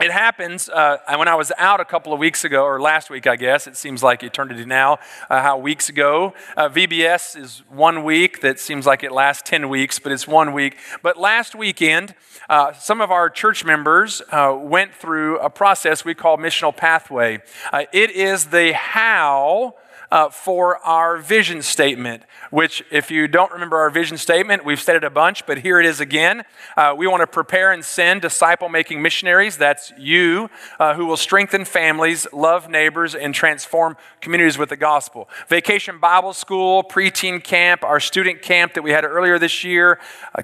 it happens uh, when I was out a couple of weeks ago, or last week, I guess. It seems like eternity now, uh, how weeks ago. Uh, VBS is one week that seems like it lasts 10 weeks, but it's one week. But last weekend, uh, some of our church members uh, went through a process we call Missional Pathway. Uh, it is the how uh, for our vision statement, which, if you don't remember our vision statement, we've said it a bunch, but here it is again. Uh, we want to prepare and send disciple making missionaries. That's you, uh, who will strengthen families, love neighbors, and transform communities with the gospel. Vacation Bible School, preteen camp, our student camp that we had earlier this year,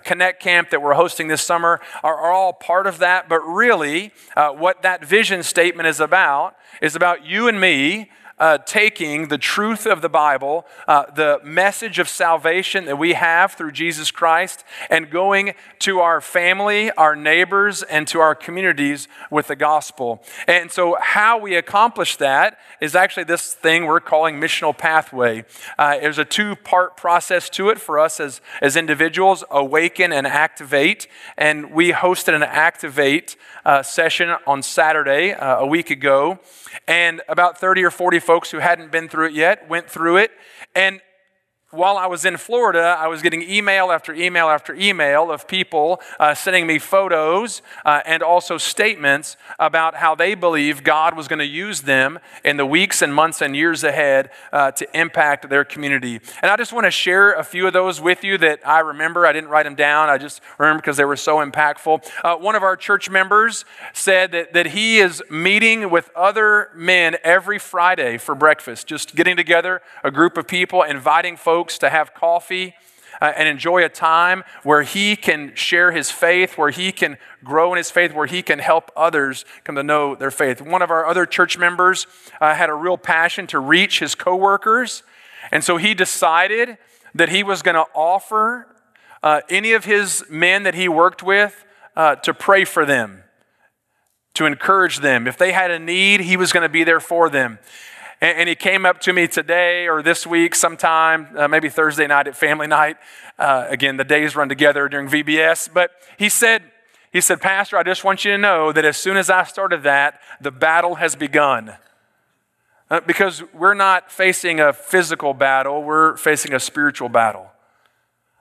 Connect camp that we're hosting this summer are, are all part of that. But really, uh, what that vision statement is about is about you and me uh, taking the truth of the Bible, uh, the message of salvation that we have through Jesus Christ, and going to our family, our neighbors, and to our communities with the gospel. And so, how we accomplish that is actually this thing we're calling missional pathway. Uh, there's a two part process to it for us as, as individuals awaken and activate. And we hosted an activate uh, session on Saturday uh, a week ago. And about 30 or 40 folks who hadn't been through it yet went through it. And while I was in Florida, I was getting email after email after email of people uh, sending me photos uh, and also statements about how they believe God was going to use them in the weeks and months and years ahead uh, to impact their community. And I just want to share a few of those with you that I remember. I didn't write them down, I just remember because they were so impactful. Uh, one of our church members said that, that he is meeting with other men every Friday for breakfast, just getting together, a group of people, inviting folks folks to have coffee uh, and enjoy a time where he can share his faith, where he can grow in his faith, where he can help others come to know their faith. One of our other church members uh, had a real passion to reach his coworkers, and so he decided that he was going to offer uh, any of his men that he worked with uh, to pray for them, to encourage them. If they had a need, he was going to be there for them. And, and he came up to me today or this week sometime, uh, maybe Thursday night at family night. Uh, again, the days run together during VBS. But he said, he said, Pastor, I just want you to know that as soon as I started that, the battle has begun. Uh, because we're not facing a physical battle, we're facing a spiritual battle.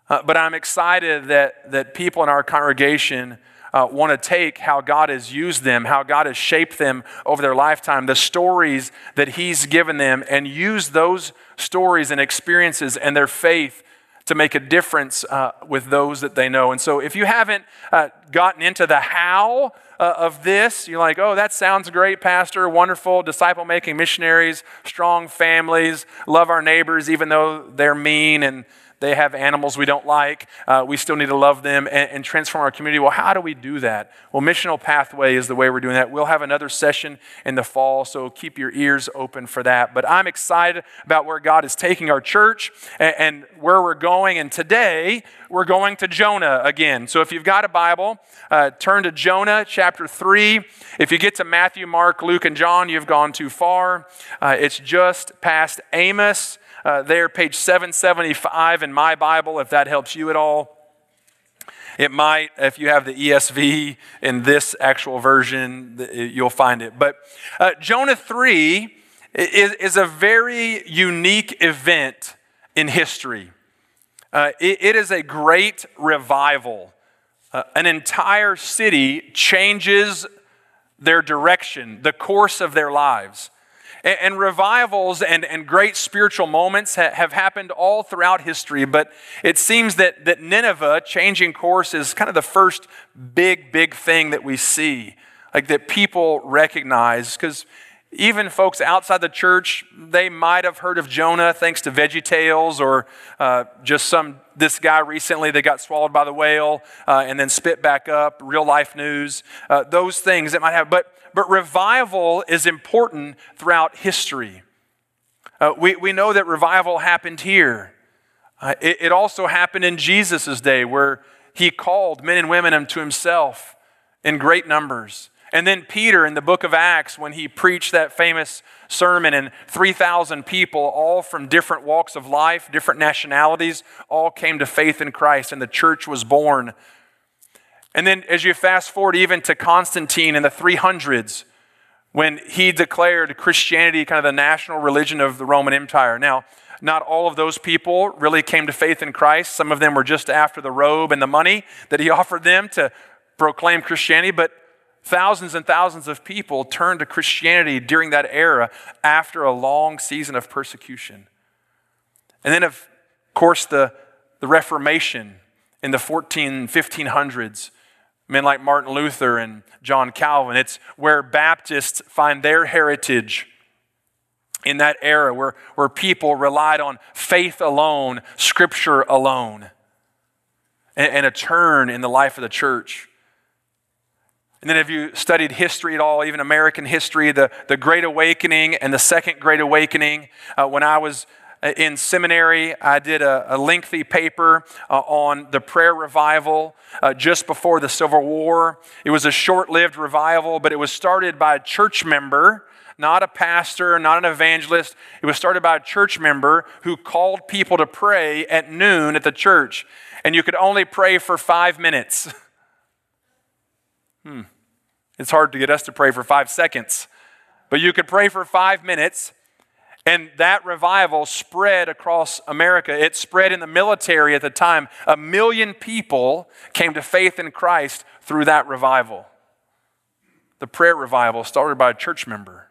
Uh, but I'm excited that, that people in our congregation uh, want to take how God has used them, how God has shaped them over their lifetime, the stories that He's given them, and use those stories and experiences and their faith to make a difference uh, with those that they know. And so, if you haven't uh, gotten into the how uh, of this, you're like, oh, that sounds great, Pastor, wonderful, disciple making missionaries, strong families, love our neighbors, even though they're mean and they have animals we don't like. Uh, we still need to love them and, and, transform our community. Well, how do we do that? Well, Missional Pathway is the way we're doing that. We'll have another session in the fall, so keep your ears open for that. But I'm excited about where God is taking our church and, and where we're going. And today, we're going to Jonah again. So if you've got a Bible, uh, turn to Jonah chapter 3. If you get to Matthew, Mark, Luke, and John, you've gone too far. Uh, it's just past Amos uh, there, page 775 in my Bible, if that helps you at all. It might, if you have the ESV in this actual version, you'll find it. But uh, Jonah 3 is, is, a very unique event in history. Uh, it, it is a great revival. Uh, an entire city changes their direction, the course of their lives. And, and revivals and, and great spiritual moments ha- have happened all throughout history, but it seems that, that Nineveh changing course is kind of the first big, big thing that we see, like that people recognize. Because even folks outside the church, they might have heard of Jonah thanks to Veggie Tales or uh, just some this guy recently that got swallowed by the whale uh, and then spit back up, real life news, uh, those things that might have. But but revival is important throughout history. Uh, we, we know that revival happened here. Uh, it, it, also happened in Jesus' day where he called men and women to himself in great numbers. And then Peter in the book of Acts, when he preached that famous sermon, and 3,000 people, all from different walks of life, different nationalities, all came to faith in Christ, and the church was born And then as you fast forward even to Constantine in the 300s, when he declared Christianity kind of the national religion of the Roman Empire. Now, not all of those people really came to faith in Christ. Some of them were just after the robe and the money that he offered them to proclaim Christianity, but thousands and thousands of people turned to Christianity during that era after a long season of persecution. And then, of course, the, the Reformation in the 14, 1500s, men like Martin Luther and John Calvin, it's where Baptists find their heritage in that era where, where people relied on faith alone, scripture alone, and, and a turn in the life of the church. And then, if you studied history at all, even American history, the, the Great Awakening and the Second Great Awakening, uh, when I was uh, in seminary, I did a, a lengthy paper uh, on the prayer revival uh, just before the Civil War. It was a short lived revival, but it was started by a church member, not a pastor, not an evangelist. It was started by a church member who called people to pray at noon at the church. And you could only pray for five minutes. hmm. It's hard to get us to pray for five seconds, but you could pray for five minutes. And that revival spread across America. It spread in the military at the time. A million people came to faith in Christ through that revival. The prayer revival started by a church member.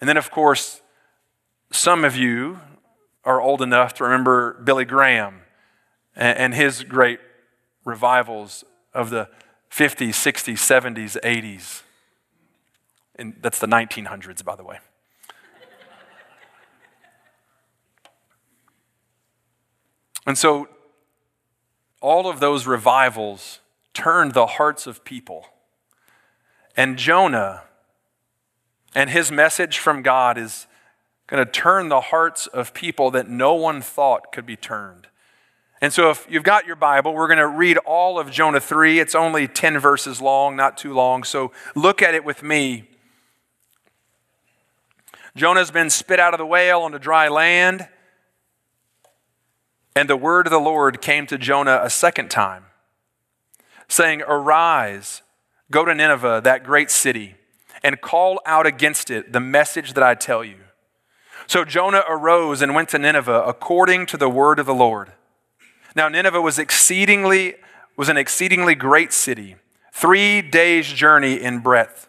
And then, of course, some of you are old enough to remember Billy Graham and his great revivals of the 50s, 60s, 70s, 80s. And that's the 1900s, by the way. and so all of those revivals turned the hearts of people. And Jonah and his message from God is going to turn the hearts of people that no one thought could be turned. And so, if you've got your Bible, we're going to read all of Jonah 3. It's only 10 verses long, not too long. So, look at it with me. Jonah's been spit out of the whale onto dry land. And the word of the Lord came to Jonah a second time, saying, Arise, go to Nineveh, that great city, and call out against it the message that I tell you. So Jonah arose and went to Nineveh according to the word of the Lord. Now Nineveh was exceedingly was an exceedingly great city, 3 days journey in breadth.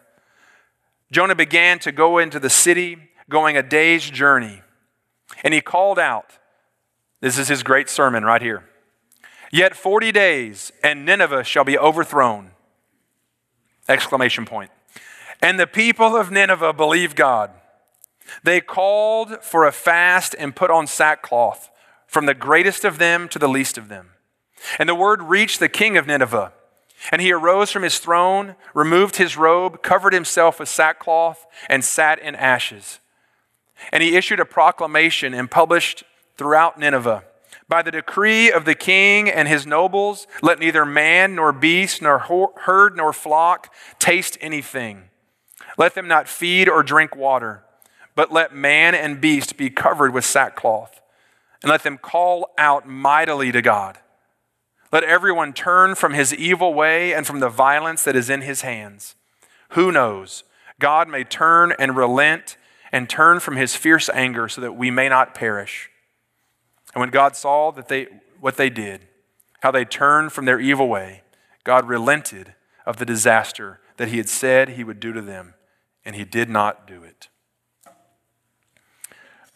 Jonah began to go into the city, going a day's journey. And he called out, this is his great sermon right here. Yet 40 days and Nineveh shall be overthrown. Exclamation point. And the people of Nineveh believed God. They called for a fast and put on sackcloth from the greatest of them to the least of them. And the word reached the king of Nineveh. And he arose from his throne, removed his robe, covered himself with sackcloth, and sat in ashes. And he issued a proclamation and published throughout Nineveh By the decree of the king and his nobles, let neither man nor beast, nor herd nor flock taste anything. Let them not feed or drink water, but let man and beast be covered with sackcloth and let them call out mightily to God. Let everyone turn from his evil way and from the violence that is in his hands. Who knows? God may turn and relent and turn from his fierce anger so that we may not perish. And when God saw that they, what they did, how they turned from their evil way, God relented of the disaster that he had said he would do to them, and he did not do it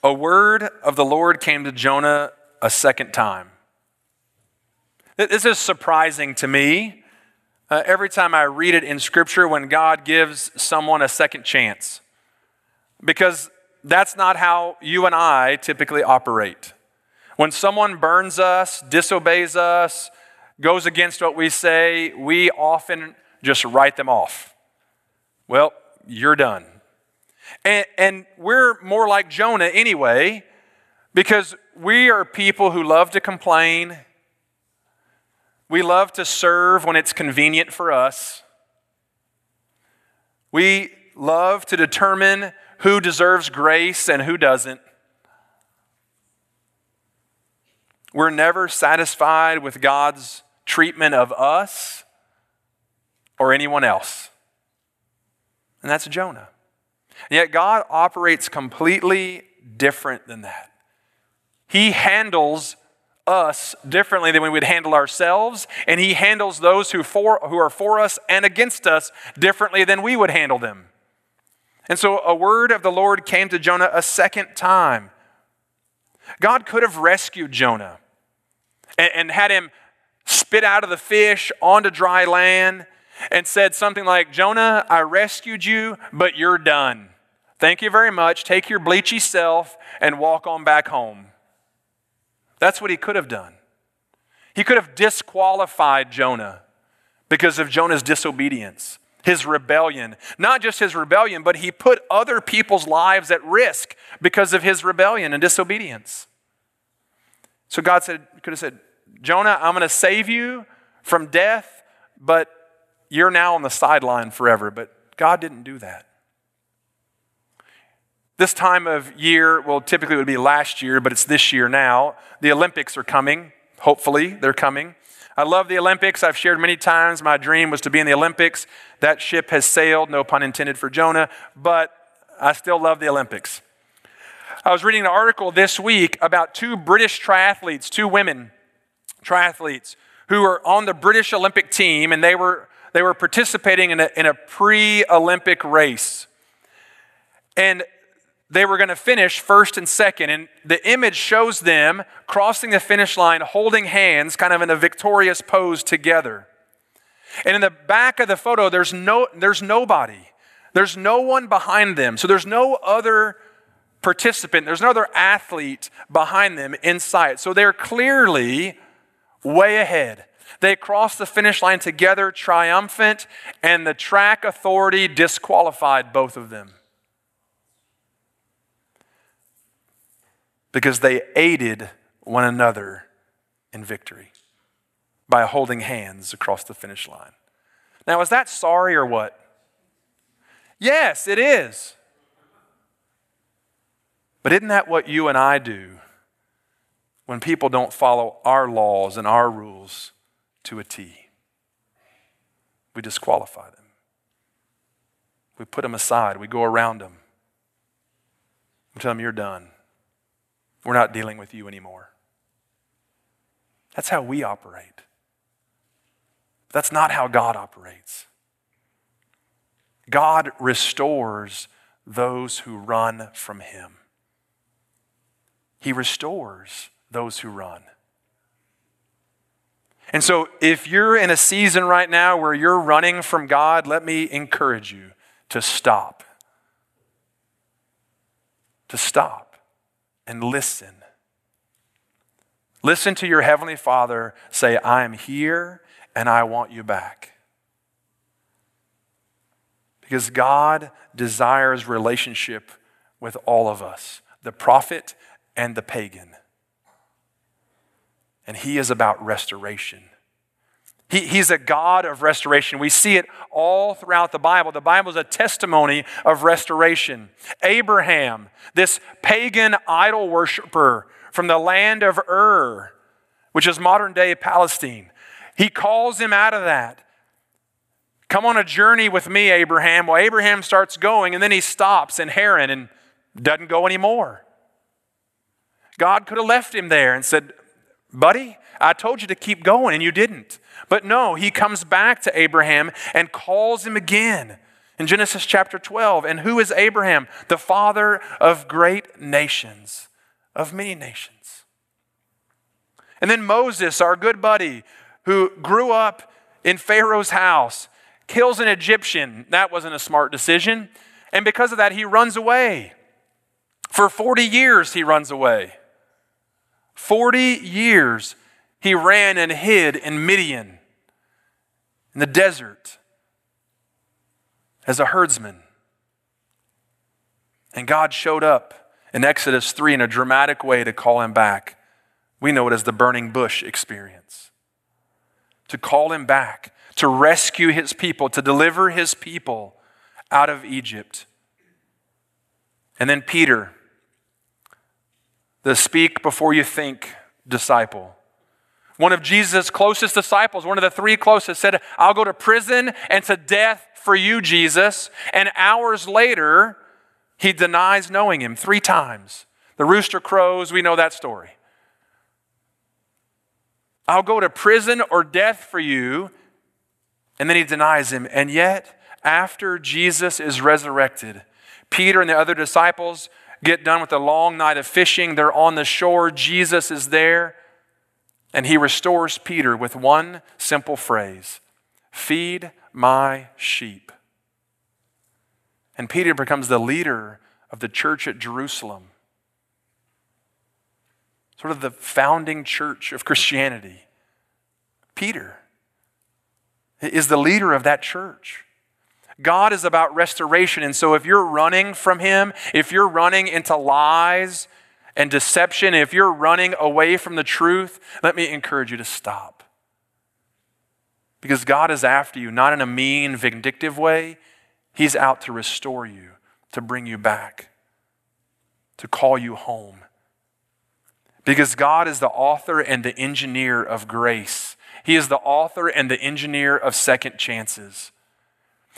a word of the Lord came to Jonah a second time. This is surprising to me. Uh, every time I read it in Scripture, when God gives someone a second chance, because that's not how you and I typically operate. When someone burns us, disobeys us, goes against what we say, we often just write them off. Well, you're done. And, and we're more like Jonah anyway, because we are people who love to complain. We love to serve when it's convenient for us. We love to determine who deserves grace and who doesn't. We're never satisfied with God's treatment of us or anyone else. And that's Jonah. And yet God operates completely different than that. He handles us differently than we would handle ourselves, and He handles those who, for, who are for us and against us differently than we would handle them. And so a word of the Lord came to Jonah a second time. God could have rescued Jonah and, and had him spit out of the fish onto dry land and said something like, Jonah, I rescued you, but you're done. Thank you very much. Take your bleachy self and walk on back home. That's what he could have done. He could have disqualified Jonah because of Jonah's disobedience, his rebellion. Not just his rebellion, but he put other people's lives at risk because of his rebellion and disobedience. So God said, could have said, Jonah, I'm going to save you from death, but you're now on the sideline forever. But God didn't do that. This time of year, well, typically it would be last year, but it's this year now. The Olympics are coming. Hopefully, they're coming. I love the Olympics. I've shared many times my dream was to be in the Olympics. That ship has sailed, no pun intended for Jonah, but I still love the Olympics. I was reading an article this week about two British triathletes, two women triathletes, who were on the British Olympic team, and they were, they were participating in a, in a pre Olympic race. And they were going to finish first and second. And the image shows them crossing the finish line, holding hands, kind of in a victorious pose together. And in the back of the photo, there's, no, there's nobody. There's no one behind them. So there's no other participant, there's no other athlete behind them in sight. So they're clearly way ahead. They crossed the finish line together, triumphant, and the track authority disqualified both of them. Because they aided one another in victory by holding hands across the finish line. Now, is that sorry or what? Yes, it is. But isn't that what you and I do when people don't follow our laws and our rules to a T? We disqualify them. We put them aside. We go around them. We tell them, you're done. We're not dealing with you anymore. That's how we operate. That's not how God operates. God restores those who run from Him. He restores those who run. And so, if you're in a season right now where you're running from God, let me encourage you to stop. To stop and listen. Listen to your Heavenly Father say, I am here and I want you back. Because God desires relationship with all of us, the prophet and the pagan. And He is about restoration. He, he's a God of restoration. We see it all throughout the Bible. The Bible is a testimony of restoration. Abraham, this pagan idol worshiper from the land of Ur, which is modern day Palestine, he calls him out of that. Come on a journey with me, Abraham. Well, Abraham starts going, and then he stops in Haran and doesn't go anymore. God could have left him there and said, Buddy, I told you to keep going, and you didn't. But no, he comes back to Abraham and calls him again in Genesis chapter 12. And who is Abraham? The father of great nations, of many nations. And then Moses, our good buddy, who grew up in Pharaoh's house, kills an Egyptian. That wasn't a smart decision. And because of that, he runs away. For 40 years, he runs away. 40 years, he ran and hid in Midian in the desert as a herdsman. And God showed up in Exodus 3 in a dramatic way to call him back. We know it as the burning bush experience. To call him back, to rescue his people, to deliver his people out of Egypt. And then Peter, the speak before you think disciple One of Jesus' closest disciples, one of the three closest, said, I'll go to prison and to death for you, Jesus. And hours later, he denies knowing him three times. The rooster crows, we know that story. I'll go to prison or death for you. And then he denies him. And yet, after Jesus is resurrected, Peter and the other disciples get done with a long night of fishing. They're on the shore. Jesus is there. And he restores Peter with one simple phrase Feed my sheep. And Peter becomes the leader of the church at Jerusalem, sort of the founding church of Christianity. Peter is the leader of that church. God is about restoration. And so if you're running from Him, if you're running into lies and deception, if you're running away from the truth, let me encourage you to stop. Because God is after you, not in a mean, vindictive way. He's out to restore you, to bring you back, to call you home. Because God is the author and the engineer of grace. He is the author and the engineer of second chances.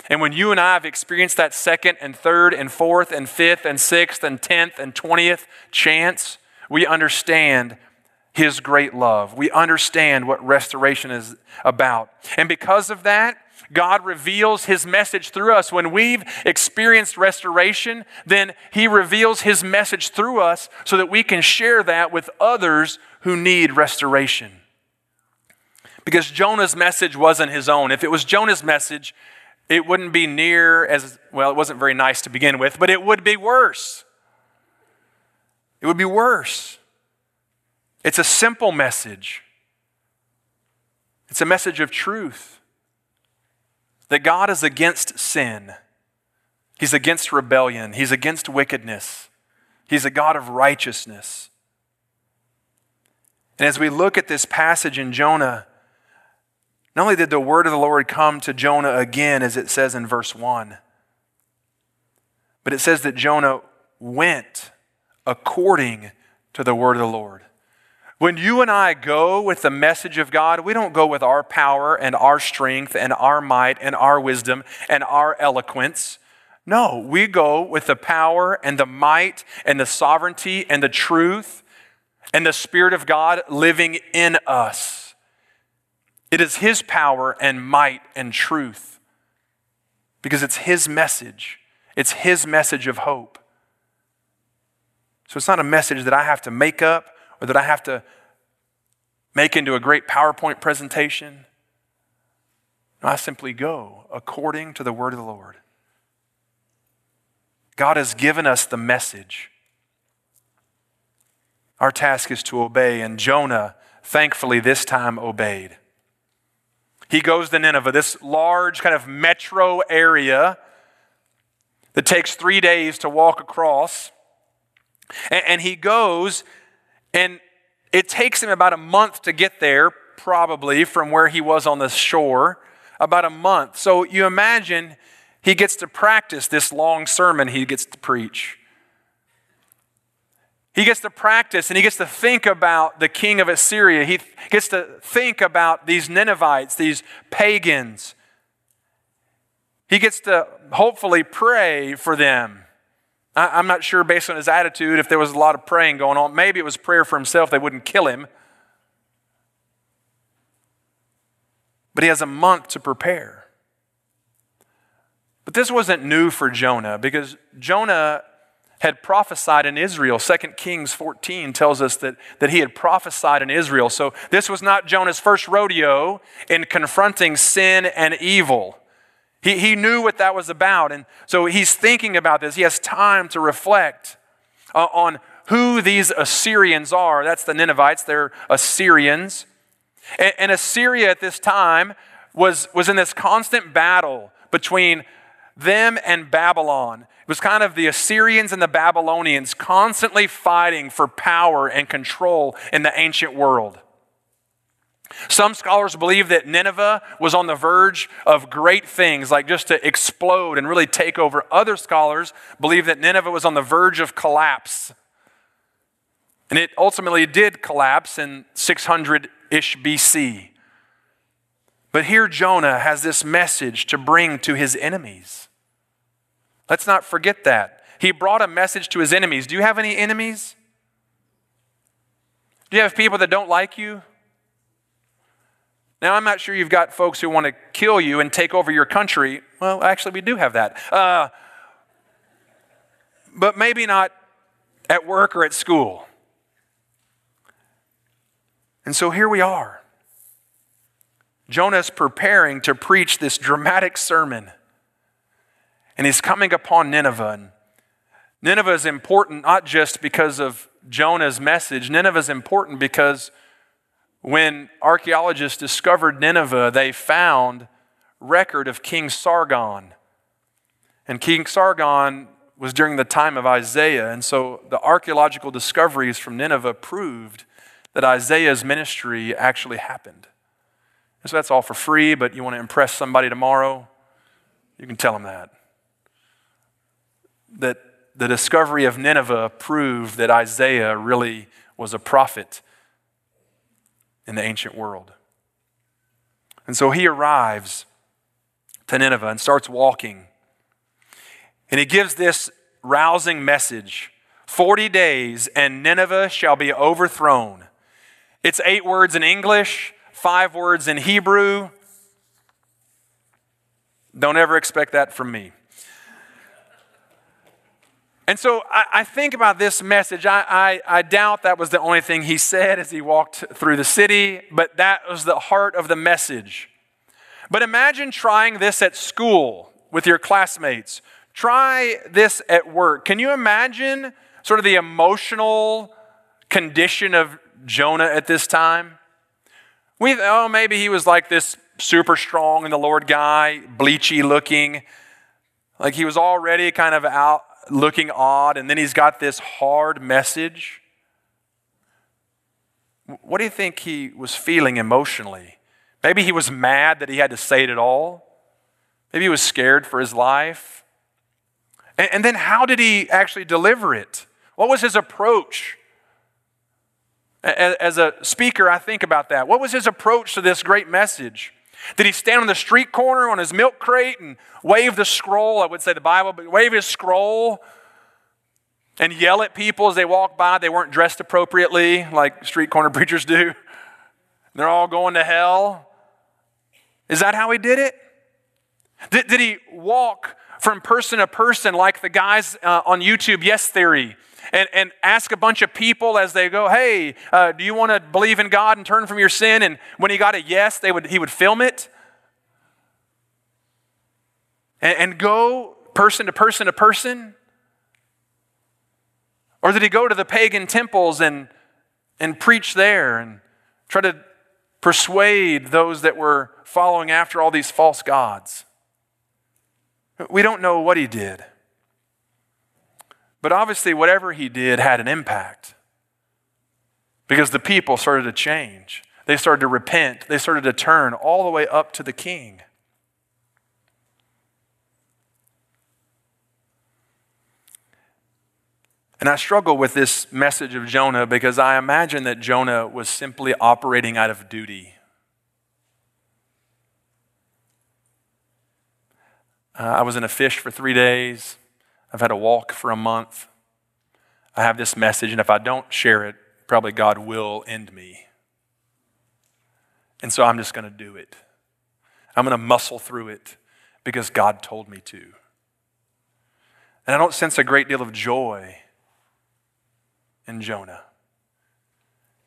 And when you and I have experienced that second and third and fourth and fifth and sixth and tenth and twentieth chance, we understand His great love. We understand what restoration is about. And because of that, God reveals His message through us. When we've experienced restoration, then He reveals His message through us so that we can share that with others who need restoration. Because Jonah's message wasn't his own. If it was Jonah's message, it wouldn't be near as well, it wasn't very nice to begin with, but it would be worse. It would be worse. It's a simple message, it's a message of truth that God is against sin, He's against rebellion, He's against wickedness, He's a God of righteousness. And as we look at this passage in Jonah, not only did the word of the Lord come to Jonah again, as it says in verse 1, but it says that Jonah went according to the word of the Lord. When you and I go with the message of God, we don't go with our power and our strength and our might and our wisdom and our eloquence. No, we go with the power and the might and the sovereignty and the truth and the Spirit of God living in us. It is His power and might and truth because it's His message. It's His message of hope. So it's not a message that I have to make up or that I have to make into a great PowerPoint presentation. No, I simply go according to the word of the Lord. God has given us the message. Our task is to obey, and Jonah, thankfully, this time obeyed. He goes to Nineveh, this large kind of metro area that takes three days to walk across. And, and he goes, and it takes him about a month to get there, probably from where he was on the shore, about a month. So you imagine he gets to practice this long sermon he gets to preach. He gets to practice and he gets to think about the king of Assyria. He gets to think about these Ninevites, these pagans. He gets to hopefully pray for them. I'm not sure, based on his attitude, if there was a lot of praying going on. Maybe it was prayer for himself, they wouldn't kill him. But he has a month to prepare. But this wasn't new for Jonah because Jonah had prophesied in Israel. 2 Kings 14 tells us that, that he had prophesied in Israel. So this was not Jonah's first rodeo in confronting sin and evil. He, he knew what that was about. And so he's thinking about this. He has time to reflect uh, on who these Assyrians are. That's the Ninevites, they're Assyrians. And, and Assyria at this time was, was in this constant battle between them and Babylon. It was kind of the Assyrians and the Babylonians constantly fighting for power and control in the ancient world. Some scholars believe that Nineveh was on the verge of great things, like just to explode and really take over. Other scholars believe that Nineveh was on the verge of collapse. And it ultimately did collapse in 600 ish BC. But here Jonah has this message to bring to his enemies. Let's not forget that. He brought a message to his enemies. Do you have any enemies? Do you have people that don't like you? Now, I'm not sure you've got folks who want to kill you and take over your country. Well, actually, we do have that. Uh, but maybe not at work or at school. And so here we are. Jonah's preparing to preach this dramatic sermon. And he's coming upon Nineveh. And Nineveh is important not just because of Jonah's message, Nineveh is important because when archaeologists discovered Nineveh, they found record of King Sargon. And King Sargon was during the time of Isaiah. And so the archaeological discoveries from Nineveh proved that Isaiah's ministry actually happened. And so that's all for free, but you want to impress somebody tomorrow, you can tell them that. That the discovery of Nineveh proved that Isaiah really was a prophet in the ancient world. And so he arrives to Nineveh and starts walking. And he gives this rousing message 40 days, and Nineveh shall be overthrown. It's eight words in English, five words in Hebrew. Don't ever expect that from me. And so I, I, think about this message. I, I, I doubt that was the only thing he said as he walked through the city, but that was the heart of the message. But imagine trying this at school with your classmates. Try this at work. Can you imagine sort of the emotional condition of Jonah at this time? We, oh, maybe he was like this super strong in the Lord guy, bleachy looking. Like he was already kind of out looking odd, and then he's got this hard message. What do you think he was feeling emotionally? Maybe he was mad that he had to say it at all. Maybe he was scared for his life. And, and then how did he actually deliver it? What was his approach? As, a speaker, I think about that. What was his approach to this great message? Did he stand on the street corner on his milk crate and wave the scroll? I would say the Bible, but wave his scroll and yell at people as they walk by. They weren't dressed appropriately like street corner preachers do. They're all going to hell. Is that how he did it? Did, did he walk from person to person like the guys uh, on YouTube, Yes Theory? And, and ask a bunch of people as they go, hey, uh, do you want to believe in God and turn from your sin? And when he got a yes, they would, he would film it and, and go person to person to person? Or did he go to the pagan temples and, and preach there and try to persuade those that were following after all these false gods? We don't know what he did. But obviously, whatever he did had an impact because the people started to change. They started to repent. They started to turn all the way up to the king. And I struggle with this message of Jonah because I imagine that Jonah was simply operating out of duty. Uh, I was in a fish for three days. I've had a walk for a month. I have this message, and if I don't share it, probably God will end me. And so I'm just going to do it. I'm going to muscle through it because God told me to. And I don't sense a great deal of joy in Jonah.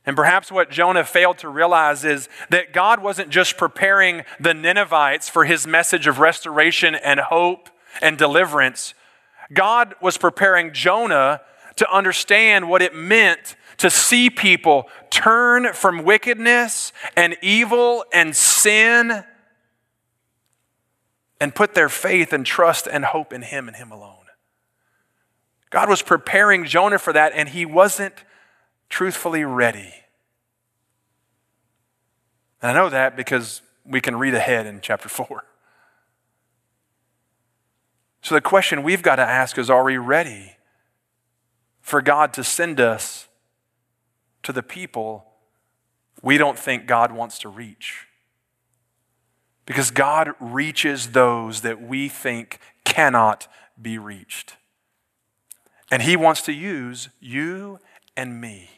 And perhaps what Jonah failed to realize is that God wasn't just preparing the Ninevites for his message of restoration and hope and deliverance, God was preparing Jonah to understand what it meant to see people turn from wickedness and evil and sin and put their faith and trust and hope in Him and Him alone. God was preparing Jonah for that, and he wasn't truthfully ready. And I know that because we can read ahead in chapter 4. So the question we've got to ask is are we ready for God to send us to the people we don't think God wants to reach. Because God reaches those that we think cannot be reached. And He wants to use you and me.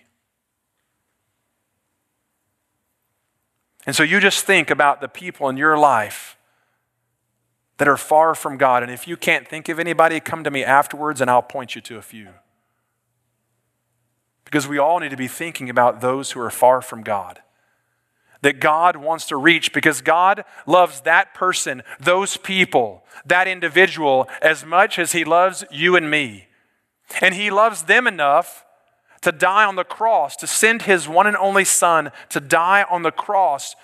And so you just think about the people in your life that are far from God. And if you can't think of anybody, come to me afterwards and I'll point you to a few. Because we all need to be thinking about those who are far from God. That God wants to reach because God loves that person, those people, that individual as much as He loves you and me. And He loves them enough to die on the cross, to send His one and only Son to die on the cross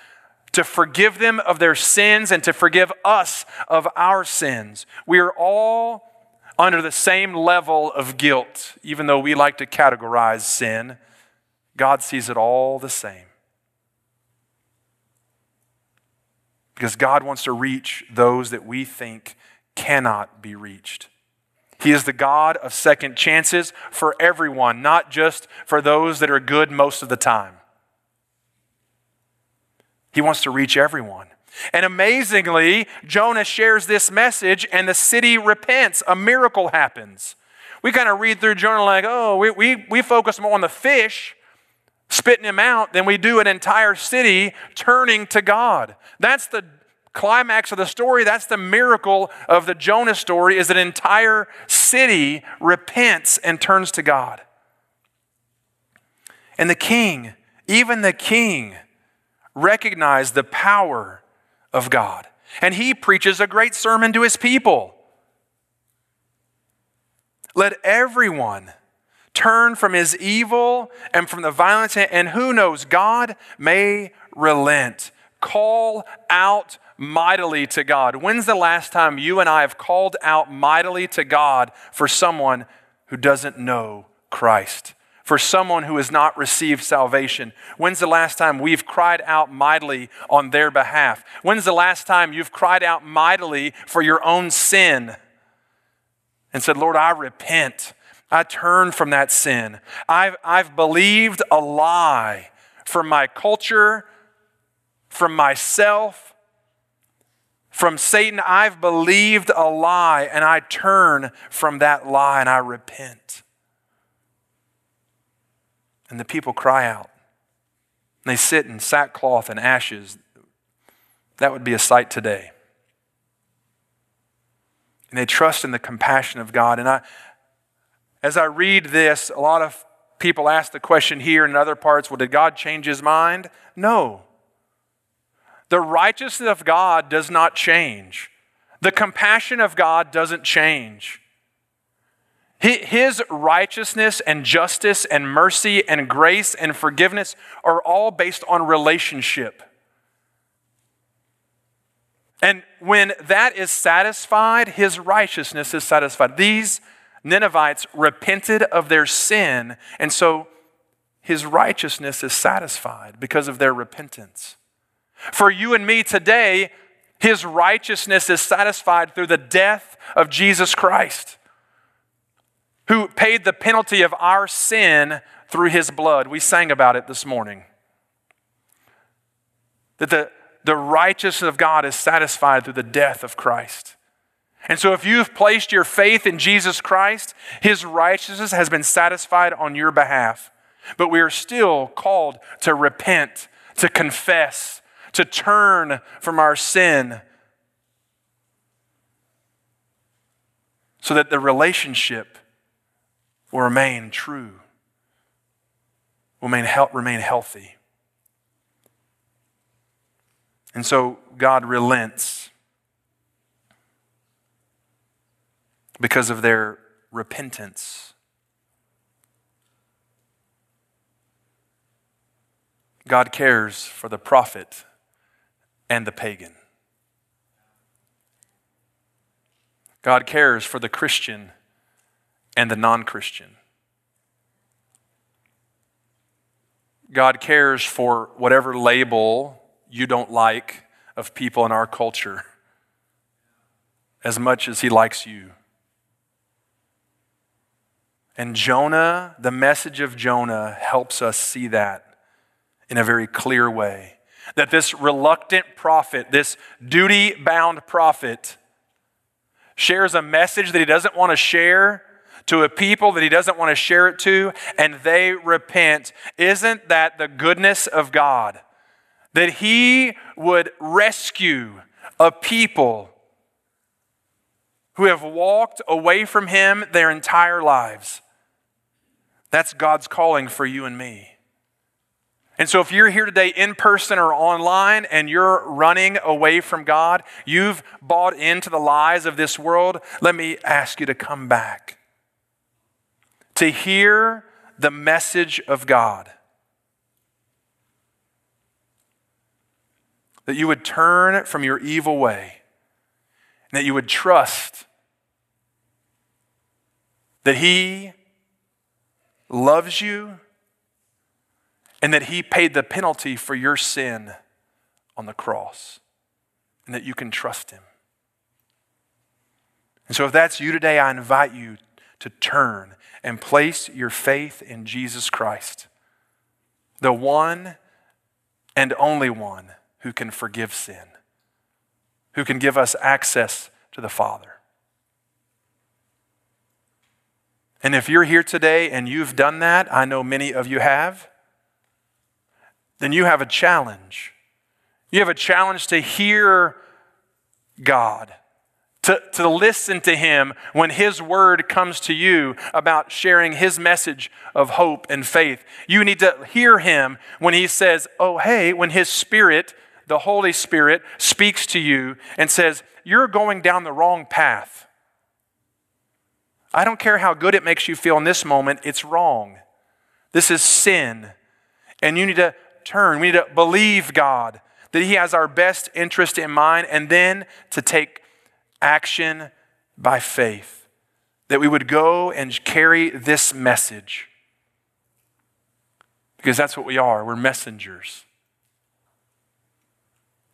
to forgive them of their sins and to forgive us of our sins. We are all under the same level of guilt, even though we like to categorize sin. God sees it all the same. Because God wants to reach those that we think cannot be reached. He is the God of second chances for everyone, not just for those that are good most of the time. He wants to reach everyone. And amazingly, Jonah shares this message and the city repents. A miracle happens. We kind of read through Jonah like, oh, we, we, we focus more on the fish spitting him out than we do an entire city turning to God. That's the climax of the story. That's the miracle of the Jonah story is an entire city repents and turns to God. And the king, even the king, recognize the power of God. And he preaches a great sermon to his people. Let everyone turn from his evil and from the violence, and who knows, God may relent. Call out mightily to God. When's the last time you and I have called out mightily to God for someone who doesn't know Christ? For someone who has not received salvation? When's the last time we've cried out mightily on their behalf? When's the last time you've cried out mightily for your own sin and said, Lord, I repent. I turn from that sin. I've, I've believed a lie from my culture, from myself, from Satan. I've believed a lie and I turn from that lie and I repent. And the people cry out. And they sit in sackcloth and ashes. That would be a sight today. And they trust in the compassion of God. And I, as I read this, a lot of people ask the question here and in other parts well, did God change his mind? No. The righteousness of God does not change, the compassion of God doesn't change. His righteousness and justice and mercy and grace and forgiveness are all based on relationship. And when that is satisfied, his righteousness is satisfied. These Ninevites repented of their sin, and so his righteousness is satisfied because of their repentance. For you and me today, his righteousness is satisfied through the death of Jesus Christ who paid the penalty of our sin through his blood. We sang about it this morning. That the, the righteousness of God is satisfied through the death of Christ. And so, if you've placed your faith in Jesus Christ, his righteousness has been satisfied on your behalf. But we are still called to repent, to confess, to turn from our sin, so that the relationship will remain true, will remain, remain healthy. And so God relents because of their repentance. God cares for the prophet and the pagan. God cares for the Christian and the non Christian. God cares for whatever label you don't like of people in our culture as much as He likes you. And Jonah, the message of Jonah helps us see that in a very clear way. That this reluctant prophet, this duty bound prophet, shares a message that he doesn't want to share to a people that he doesn't want to share it to, and they repent. Isn't that the goodness of God? That he would rescue a people who have walked away from him their entire lives. That's God's calling for you and me. And so, if you're here today in person or online and you're running away from God, you've bought into the lies of this world, let me ask you to come back. To hear the message of God. That you would turn from your evil way, and that you would trust that He loves you and that He paid the penalty for your sin on the cross, and that you can trust Him. And so, if that's you today, I invite you to turn and place your faith in Jesus Christ, the one and only one who can forgive sin, who can give us access to the Father. And if you're here today and you've done that, I know many of you have then you have a challenge. You have a challenge to hear God, to, to listen to Him when His word comes to you about sharing His message of hope and faith. You need to hear Him when He says, Oh, hey, when His Spirit, the Holy Spirit, speaks to you and says, You're going down the wrong path. I don't care how good it makes you feel in this moment, it's wrong. This is sin. And you need to turn. We need to believe God that He has our best interest in mind and then to take action by faith. That we would go and carry this message. Because that's what we are. We're messengers.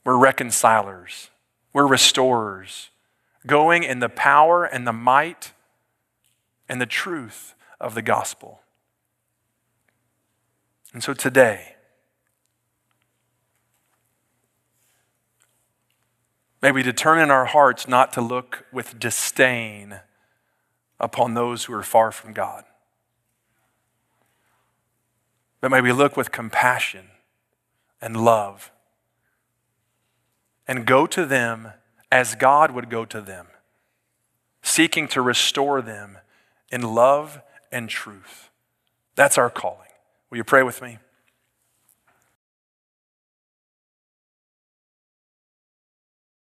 We're reconcilers. We're restorers. Going in the power and the might and the truth of the gospel. And so today, May we determine our hearts not to look with disdain upon those who are far from God. But may we look with compassion and love and go to them as God would go to them, seeking to restore them in love and truth. That's our calling. Will you pray with me?